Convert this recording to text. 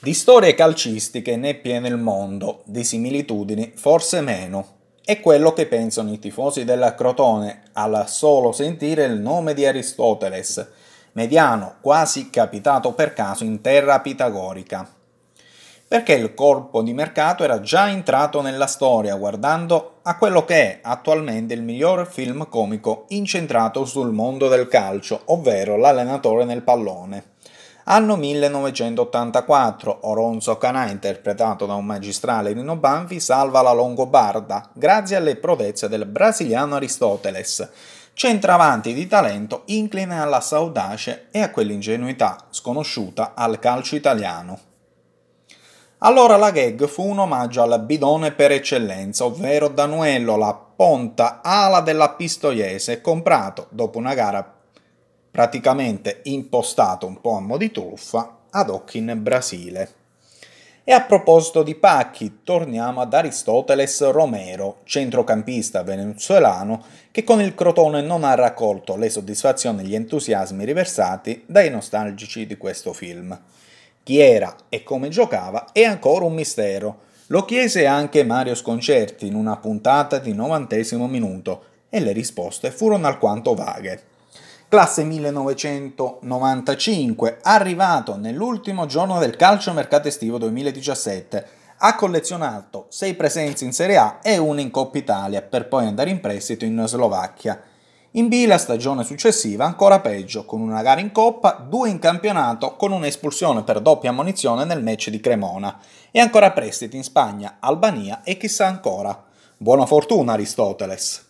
Di storie calcistiche ne è pieno il mondo, di similitudini forse meno. È quello che pensano i tifosi della Crotone al solo sentire il nome di Aristoteles, mediano quasi capitato per caso in terra pitagorica. Perché il colpo di mercato era già entrato nella storia guardando a quello che è attualmente il miglior film comico incentrato sul mondo del calcio, ovvero L'allenatore nel pallone Anno 1984, Oronzo Canà, interpretato da un magistrale Rino Banfi, salva la Longobarda grazie alle prodezze del brasiliano Aristoteles, centravanti di talento incline alla saudace e a quell'ingenuità sconosciuta al calcio italiano. Allora la gag fu un omaggio al bidone per eccellenza, ovvero Danuello, la ponta ala della Pistoiese, comprato dopo una gara praticamente impostato un po' a mo' di truffa ad hoc in Brasile. E a proposito di pacchi, torniamo ad Aristoteles Romero, centrocampista venezuelano che con il Crotone non ha raccolto le soddisfazioni e gli entusiasmi riversati dai nostalgici di questo film. Chi era e come giocava è ancora un mistero. Lo chiese anche Mario Sconcerti in una puntata di novantesimo minuto e le risposte furono alquanto vaghe classe 1995, arrivato nell'ultimo giorno del calcio mercato estivo 2017. Ha collezionato 6 presenze in Serie A e una in Coppa Italia per poi andare in prestito in Slovacchia. In B la stagione successiva ancora peggio, con una gara in Coppa, due in campionato con un'espulsione per doppia ammonizione nel match di Cremona e ancora prestiti in Spagna, Albania e chissà ancora. Buona fortuna Aristoteles!